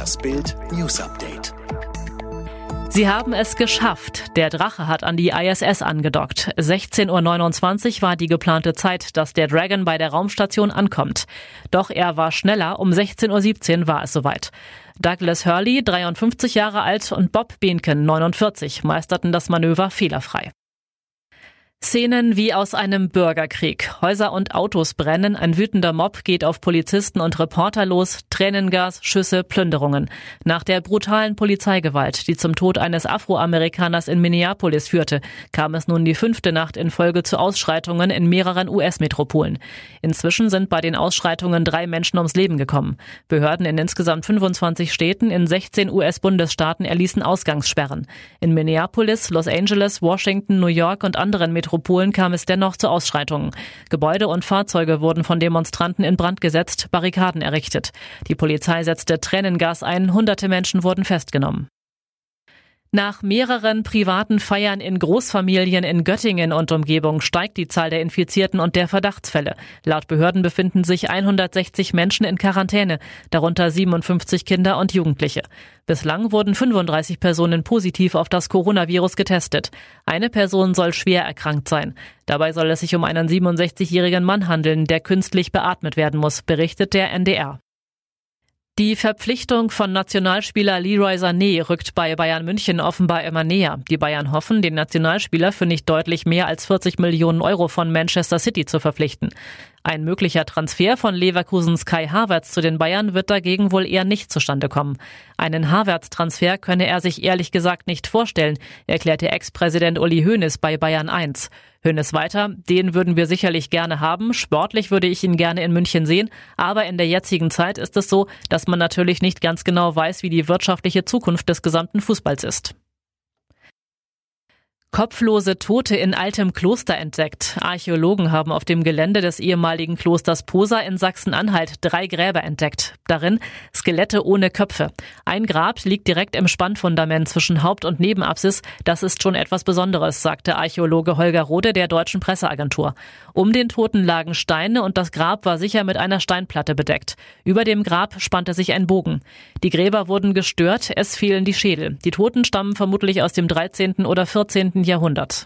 Das Bild News Update. Sie haben es geschafft. Der Drache hat an die ISS angedockt. 16.29 Uhr war die geplante Zeit, dass der Dragon bei der Raumstation ankommt. Doch er war schneller. Um 16.17 Uhr war es soweit. Douglas Hurley, 53 Jahre alt, und Bob Behnken, 49, meisterten das Manöver fehlerfrei. Szenen wie aus einem Bürgerkrieg. Häuser und Autos brennen, ein wütender Mob geht auf Polizisten und Reporter los, Tränengas, Schüsse, Plünderungen. Nach der brutalen Polizeigewalt, die zum Tod eines Afroamerikaners in Minneapolis führte, kam es nun die fünfte Nacht in Folge zu Ausschreitungen in mehreren US-Metropolen. Inzwischen sind bei den Ausschreitungen drei Menschen ums Leben gekommen. Behörden in insgesamt 25 Städten in 16 US-Bundesstaaten erließen Ausgangssperren. In Minneapolis, Los Angeles, Washington, New York und anderen Metropolen Metropolen kam es dennoch zu Ausschreitungen. Gebäude und Fahrzeuge wurden von Demonstranten in Brand gesetzt, Barrikaden errichtet. Die Polizei setzte Tränengas ein, hunderte Menschen wurden festgenommen. Nach mehreren privaten Feiern in Großfamilien in Göttingen und Umgebung steigt die Zahl der Infizierten und der Verdachtsfälle. Laut Behörden befinden sich 160 Menschen in Quarantäne, darunter 57 Kinder und Jugendliche. Bislang wurden 35 Personen positiv auf das Coronavirus getestet. Eine Person soll schwer erkrankt sein. Dabei soll es sich um einen 67-jährigen Mann handeln, der künstlich beatmet werden muss, berichtet der NDR. Die Verpflichtung von Nationalspieler Leroy Sané rückt bei Bayern München offenbar immer näher. Die Bayern hoffen, den Nationalspieler für nicht deutlich mehr als 40 Millionen Euro von Manchester City zu verpflichten. Ein möglicher Transfer von Leverkusens Kai Havertz zu den Bayern wird dagegen wohl eher nicht zustande kommen. Einen Havertz-Transfer könne er sich ehrlich gesagt nicht vorstellen, erklärte Ex-Präsident Uli Hoeneß bei Bayern 1. Hoeneß weiter, den würden wir sicherlich gerne haben. Sportlich würde ich ihn gerne in München sehen. Aber in der jetzigen Zeit ist es so, dass man natürlich nicht ganz genau weiß, wie die wirtschaftliche Zukunft des gesamten Fußballs ist. Kopflose Tote in altem Kloster entdeckt. Archäologen haben auf dem Gelände des ehemaligen Klosters Posa in Sachsen-Anhalt drei Gräber entdeckt. Darin Skelette ohne Köpfe. Ein Grab liegt direkt im Spannfundament zwischen Haupt- und Nebenapsis. Das ist schon etwas Besonderes, sagte Archäologe Holger Rode der deutschen Presseagentur. Um den Toten lagen Steine und das Grab war sicher mit einer Steinplatte bedeckt. Über dem Grab spannte sich ein Bogen. Die Gräber wurden gestört, es fehlen die Schädel. Die Toten stammen vermutlich aus dem 13. oder 14. Jahrhundert.